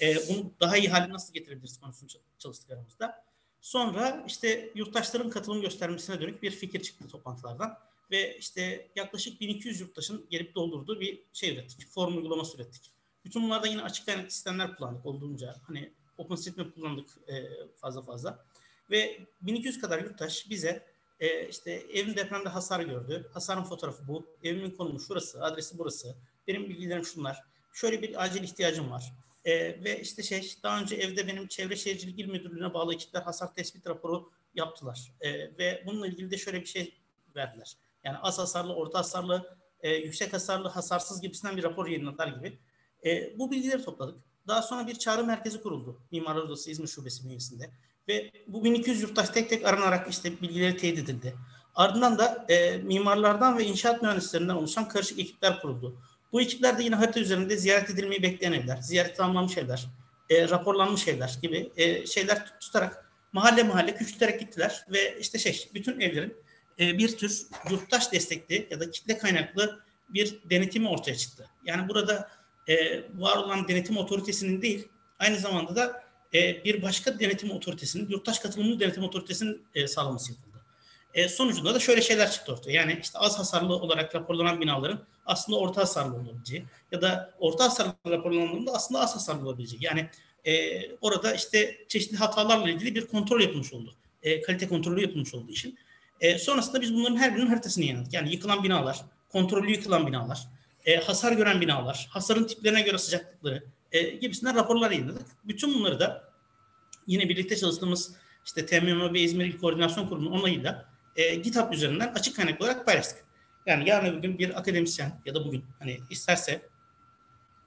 e, bunu daha iyi hale nasıl getirebiliriz konusunu çalıştık aramızda. Sonra işte yurttaşların katılım göstermesine dönük bir fikir çıktı toplantılardan ve işte yaklaşık 1200 yurttaşın gelip doldurduğu bir şey ürettik. Form uygulaması ürettik. Bütün bunlarda yine açık kaynak sistemler kullandık olduğunca. Hani OpenStreetMap kullandık e, fazla fazla. Ve 1200 kadar yurttaş bize e, işte evim depremde hasar gördü. Hasarın fotoğrafı bu. Evimin konumu şurası, adresi burası. Benim bilgilerim şunlar. Şöyle bir acil ihtiyacım var. E, ve işte şey daha önce evde benim Çevre Şehircilik İl Müdürlüğü'ne bağlı ekipler hasar tespit raporu yaptılar. E, ve bununla ilgili de şöyle bir şey verdiler. Yani az hasarlı, orta hasarlı, e, yüksek hasarlı, hasarsız gibisinden bir rapor yayınladılar gibi. E, bu bilgileri topladık. Daha sonra bir çağrı merkezi kuruldu. Mimarlar Odası İzmir Şubesi bünyesinde. Ve bu 1200 yurttaş tek tek aranarak işte bilgileri teyit edildi. Ardından da e, mimarlardan ve inşaat mühendislerinden oluşan karışık ekipler kuruldu. Bu ekipler de yine harita üzerinde ziyaret edilmeyi bekleyen evler, ziyaret tamamlanmış evler, e, raporlanmış evler gibi e, şeyler tutarak mahalle mahalle küçülterek gittiler ve işte şey bütün evlerin e, bir tür yurttaş destekli ya da kitle kaynaklı bir denetimi ortaya çıktı. Yani burada e, var olan denetim otoritesinin değil, aynı zamanda da e, bir başka denetim otoritesinin, yurttaş katılımlı denetim otoritesinin e, sağlaması yapıldı. E, sonucunda da şöyle şeyler çıktı ortaya. Yani işte az hasarlı olarak raporlanan binaların aslında orta hasarlı olabileceği ya da orta hasarlı raporlandığında aslında az hasarlı olabileceği. Yani e, orada işte çeşitli hatalarla ilgili bir kontrol yapılmış oldu. E, kalite kontrolü yapılmış olduğu için. E, sonrasında biz bunların her birinin haritasını yayınladık. Yani yıkılan binalar, kontrollü yıkılan binalar, e, hasar gören binalar, hasarın tiplerine göre sıcaklıkları e, gibisinden raporlar yayınladık. Bütün bunları da yine birlikte çalıştığımız işte TMM ve İzmir İl Koordinasyon Kurulu'nun onayıyla e, GitHub üzerinden açık kaynak olarak paylaştık. Yani yarın bir gün bir akademisyen ya da bugün hani isterse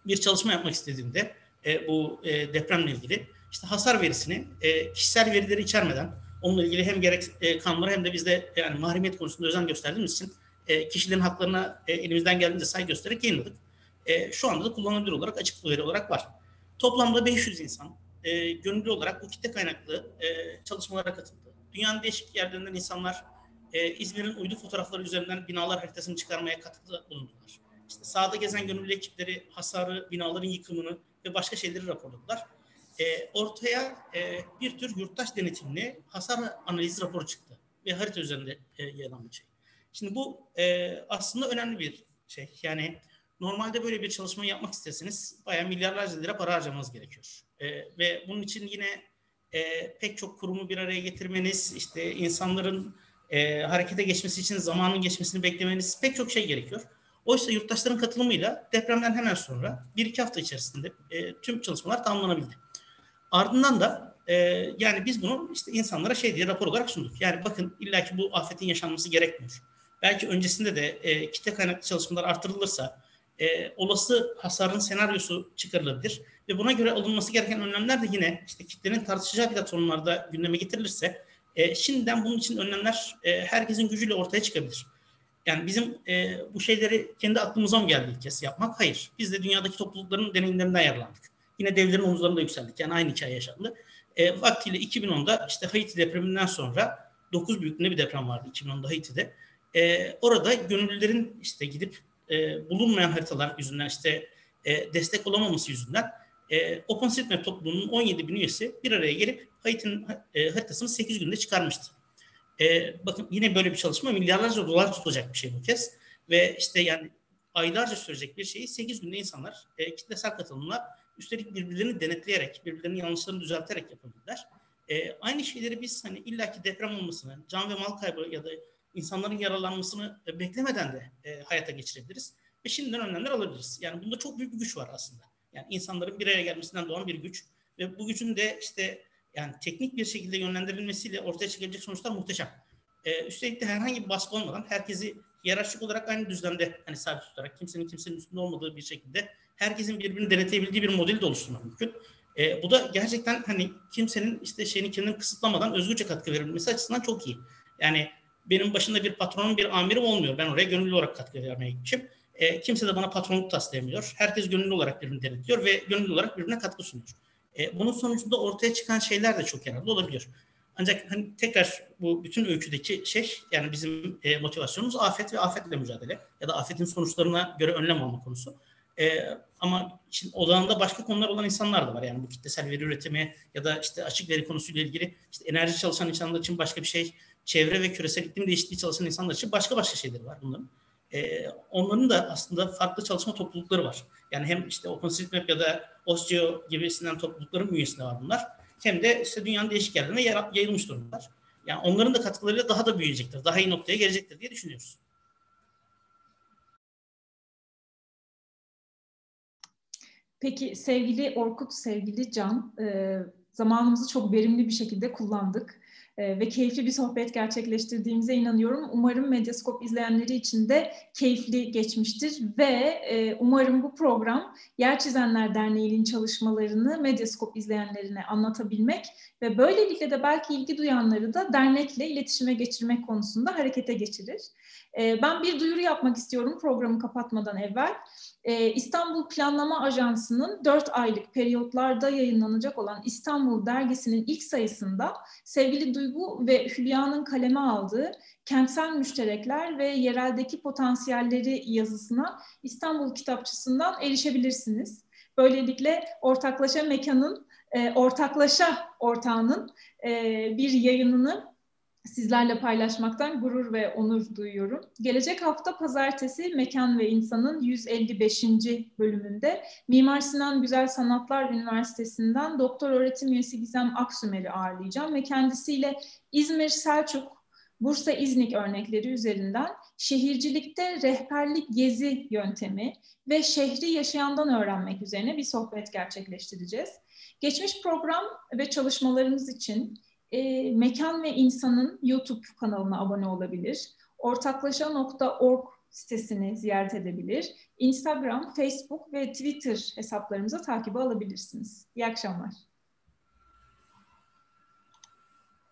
bir çalışma yapmak istediğinde e, bu e, depremle ilgili işte hasar verisini e, kişisel verileri içermeden onunla ilgili hem gerek e, kanunlara hem de biz de yani mahremiyet konusunda özen gösterdiğimiz için e, kişilerin haklarına e, elimizden geldiğince saygı göstererek yayınladık. E, şu anda da kullanılabilir olarak açık veri olarak var. Toplamda 500 insan e, gönüllü olarak bu kitle kaynaklı e, çalışmalara katıldı. Dünyanın değişik yerlerinden insanlar e, İzmir'in uydu fotoğrafları üzerinden binalar haritasını çıkarmaya katkıda bulundular. İşte sahada gezen gönüllü ekipleri hasarı, binaların yıkımını ve başka şeyleri raporladılar. E, ortaya e, bir tür yurttaş denetimli hasar analizi raporu çıktı ve harita üzerinde e, şey. Şimdi bu e, aslında önemli bir şey. Yani normalde böyle bir çalışma yapmak isteseniz bayağı milyarlarca lira para harcamanız gerekiyor. E, ve bunun için yine e, pek çok kurumu bir araya getirmeniz, işte insanların e, harekete geçmesi için zamanın geçmesini beklemeniz pek çok şey gerekiyor. Oysa yurttaşların katılımıyla depremden hemen sonra bir iki hafta içerisinde e, tüm çalışmalar tamamlanabildi. Ardından da e, yani biz bunu işte insanlara şey diye rapor olarak sunduk. Yani bakın illaki bu afetin yaşanması gerekmiyor. Belki öncesinde de e, kitle kaynaklı çalışmalar artırılırsa e, olası hasarın senaryosu çıkarılabilir ve buna göre alınması gereken önlemler de yine işte kitlenin tartışacağı platformlarda gündeme getirilirse e, şimdiden bunun için önlemler e, herkesin gücüyle ortaya çıkabilir. Yani bizim e, bu şeyleri kendi aklımıza mı geldi ilk kez yapmak? Hayır. Biz de dünyadaki toplulukların deneyimlerinden yararlandık. Yine devlerin omuzlarında yükseldik. Yani aynı hikaye yaşandı. E, vaktiyle 2010'da işte Haiti depreminden sonra 9 büyüklüğünde bir deprem vardı 2010'da Haiti'de. E, orada gönüllülerin işte gidip e, bulunmayan haritalar yüzünden işte e, destek olamaması yüzünden e, OpenStreetMap topluluğunun 17 bin üyesi bir araya gelip Haiti'nin e, haritasını 8 günde çıkarmıştı. E, bakın yine böyle bir çalışma milyarlarca dolar tutacak bir şey bu kez. Ve işte yani aylarca sürecek bir şeyi 8 günde insanlar e, kitlesel katılımla üstelik birbirlerini denetleyerek, birbirlerinin yanlışlarını düzelterek yapabilirler. E, aynı şeyleri biz hani illaki deprem olmasını, can ve mal kaybı ya da insanların yaralanmasını e, beklemeden de e, hayata geçirebiliriz. Ve şimdiden önlemler alabiliriz. Yani bunda çok büyük bir güç var aslında. Yani insanların bir araya gelmesinden doğan bir güç. Ve bu gücün de işte yani teknik bir şekilde yönlendirilmesiyle ortaya çıkabilecek sonuçlar muhteşem. Ee, üstelik de herhangi bir baskı olmadan herkesi hiyerarşik olarak aynı düzlemde hani sabit tutarak kimsenin kimsenin üstünde olmadığı bir şekilde herkesin birbirini denetleyebildiği bir modeli de oluşturmak mümkün. Ee, bu da gerçekten hani kimsenin işte şeyini kendini kısıtlamadan özgürce katkı verilmesi açısından çok iyi. Yani benim başında bir patronum, bir amirim olmuyor. Ben oraya gönüllü olarak katkı vermeye gitmişim. E, kimse de bana patronluk taslayamıyor. Herkes gönüllü olarak birbirini denetliyor ve gönüllü olarak birbirine katkı sunuyor. E, bunun sonucunda ortaya çıkan şeyler de çok yararlı olabiliyor. Ancak hani tekrar bu bütün öyküdeki şey yani bizim e, motivasyonumuz afet ve afetle mücadele ya da afetin sonuçlarına göre önlem alma konusu. E, ama şimdi odağında başka konular olan insanlar da var. Yani bu kitlesel veri üretimi ya da işte açık veri konusuyla ilgili işte enerji çalışan insanlar için başka bir şey, çevre ve küresel iklim değişikliği çalışan insanlar için başka başka şeyler var bunların. E, onların da aslında farklı çalışma toplulukları var. Yani hem işte OpenStreetMap ya da OSGeo gibisinden toplulukların bünyesinde var bunlar. Hem de işte dünyanın değişik yerlerine yayılmış durumdalar. Yani onların da katkılarıyla daha da büyüyecektir, daha iyi noktaya gelecektir diye düşünüyoruz. Peki sevgili Orkut, sevgili Can, e, zamanımızı çok verimli bir şekilde kullandık ve keyifli bir sohbet gerçekleştirdiğimize inanıyorum. Umarım Medyaskop izleyenleri için de keyifli geçmiştir ve e, umarım bu program Yer Çizenler Derneği'nin çalışmalarını Medyaskop izleyenlerine anlatabilmek ve böylelikle de belki ilgi duyanları da dernekle iletişime geçirmek konusunda harekete geçirir. E, ben bir duyuru yapmak istiyorum programı kapatmadan evvel. E, İstanbul Planlama Ajansı'nın 4 aylık periyotlarda yayınlanacak olan İstanbul Dergisi'nin ilk sayısında sevgili Duygu ve Hülya'nın kaleme aldığı Kentsel Müşterekler ve Yereldeki Potansiyelleri yazısına İstanbul Kitapçısı'ndan erişebilirsiniz. Böylelikle ortaklaşa mekanın, e, ortaklaşa ortağının e, bir yayınını sizlerle paylaşmaktan gurur ve onur duyuyorum. Gelecek hafta pazartesi Mekan ve İnsan'ın 155. bölümünde Mimar Sinan Güzel Sanatlar Üniversitesi'nden doktor öğretim üyesi Gizem Aksümer'i ağırlayacağım ve kendisiyle İzmir, Selçuk, Bursa İznik örnekleri üzerinden şehircilikte rehberlik gezi yöntemi ve şehri yaşayandan öğrenmek üzerine bir sohbet gerçekleştireceğiz. Geçmiş program ve çalışmalarımız için e, Mekan ve İnsan'ın YouTube kanalına abone olabilir. Ortaklaşa.org sitesini ziyaret edebilir. Instagram, Facebook ve Twitter hesaplarımıza takibi alabilirsiniz. İyi akşamlar.